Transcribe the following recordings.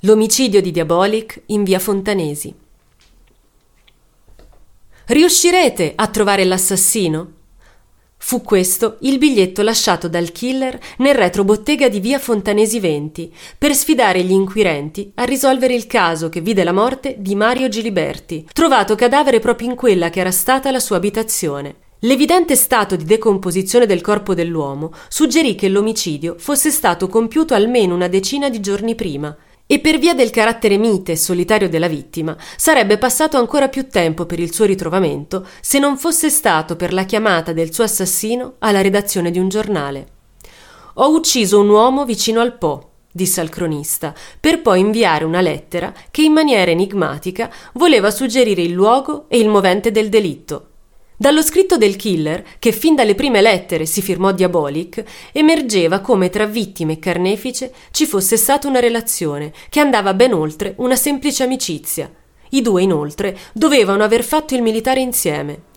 L'omicidio di Diabolic in via Fontanesi. Riuscirete a trovare l'assassino? Fu questo il biglietto lasciato dal killer nel retrobottega di via Fontanesi 20 per sfidare gli inquirenti a risolvere il caso che vide la morte di Mario Giliberti, trovato cadavere proprio in quella che era stata la sua abitazione. L'evidente stato di decomposizione del corpo dell'uomo suggerì che l'omicidio fosse stato compiuto almeno una decina di giorni prima e per via del carattere mite e solitario della vittima sarebbe passato ancora più tempo per il suo ritrovamento se non fosse stato per la chiamata del suo assassino alla redazione di un giornale. Ho ucciso un uomo vicino al Po, disse al cronista, per poi inviare una lettera che in maniera enigmatica voleva suggerire il luogo e il movente del delitto. Dallo scritto del killer, che fin dalle prime lettere si firmò Diabolic, emergeva come tra vittime e carnefice ci fosse stata una relazione che andava ben oltre una semplice amicizia. I due, inoltre, dovevano aver fatto il militare insieme.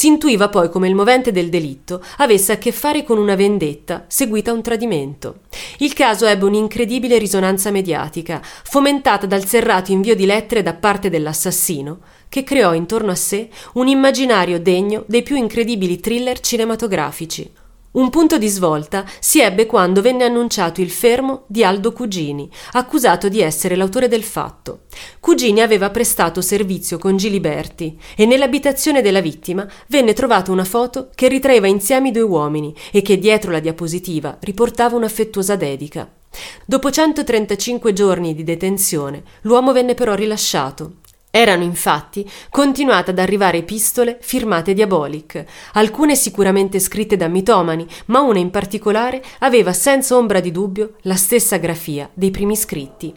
Si intuiva poi come il movente del delitto avesse a che fare con una vendetta seguita a un tradimento. Il caso ebbe un'incredibile risonanza mediatica, fomentata dal serrato invio di lettere da parte dell'assassino, che creò intorno a sé un immaginario degno dei più incredibili thriller cinematografici. Un punto di svolta si ebbe quando venne annunciato il fermo di Aldo Cugini, accusato di essere l'autore del fatto. Cugini aveva prestato servizio con Giliberti e nell'abitazione della vittima venne trovata una foto che ritraeva insieme i due uomini e che dietro la diapositiva riportava un'affettuosa dedica. Dopo 135 giorni di detenzione, l'uomo venne però rilasciato erano infatti continuate ad arrivare epistole firmate Diabolic, alcune sicuramente scritte da mitomani, ma una in particolare aveva senza ombra di dubbio la stessa grafia dei primi scritti.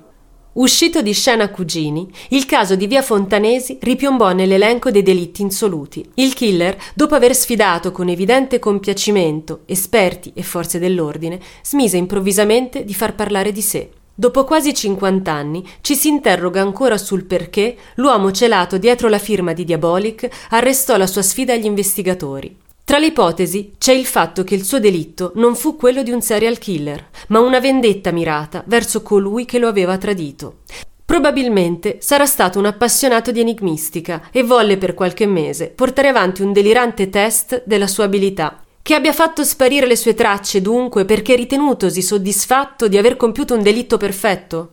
Uscito di scena Cugini, il caso di via Fontanesi ripiombò nell'elenco dei delitti insoluti. Il killer, dopo aver sfidato con evidente compiacimento esperti e forze dell'ordine, smise improvvisamente di far parlare di sé. Dopo quasi 50 anni ci si interroga ancora sul perché l'uomo celato dietro la firma di Diabolic arrestò la sua sfida agli investigatori. Tra le ipotesi c'è il fatto che il suo delitto non fu quello di un serial killer, ma una vendetta mirata verso colui che lo aveva tradito. Probabilmente sarà stato un appassionato di enigmistica e volle per qualche mese portare avanti un delirante test della sua abilità che abbia fatto sparire le sue tracce dunque perché ritenutosi soddisfatto di aver compiuto un delitto perfetto?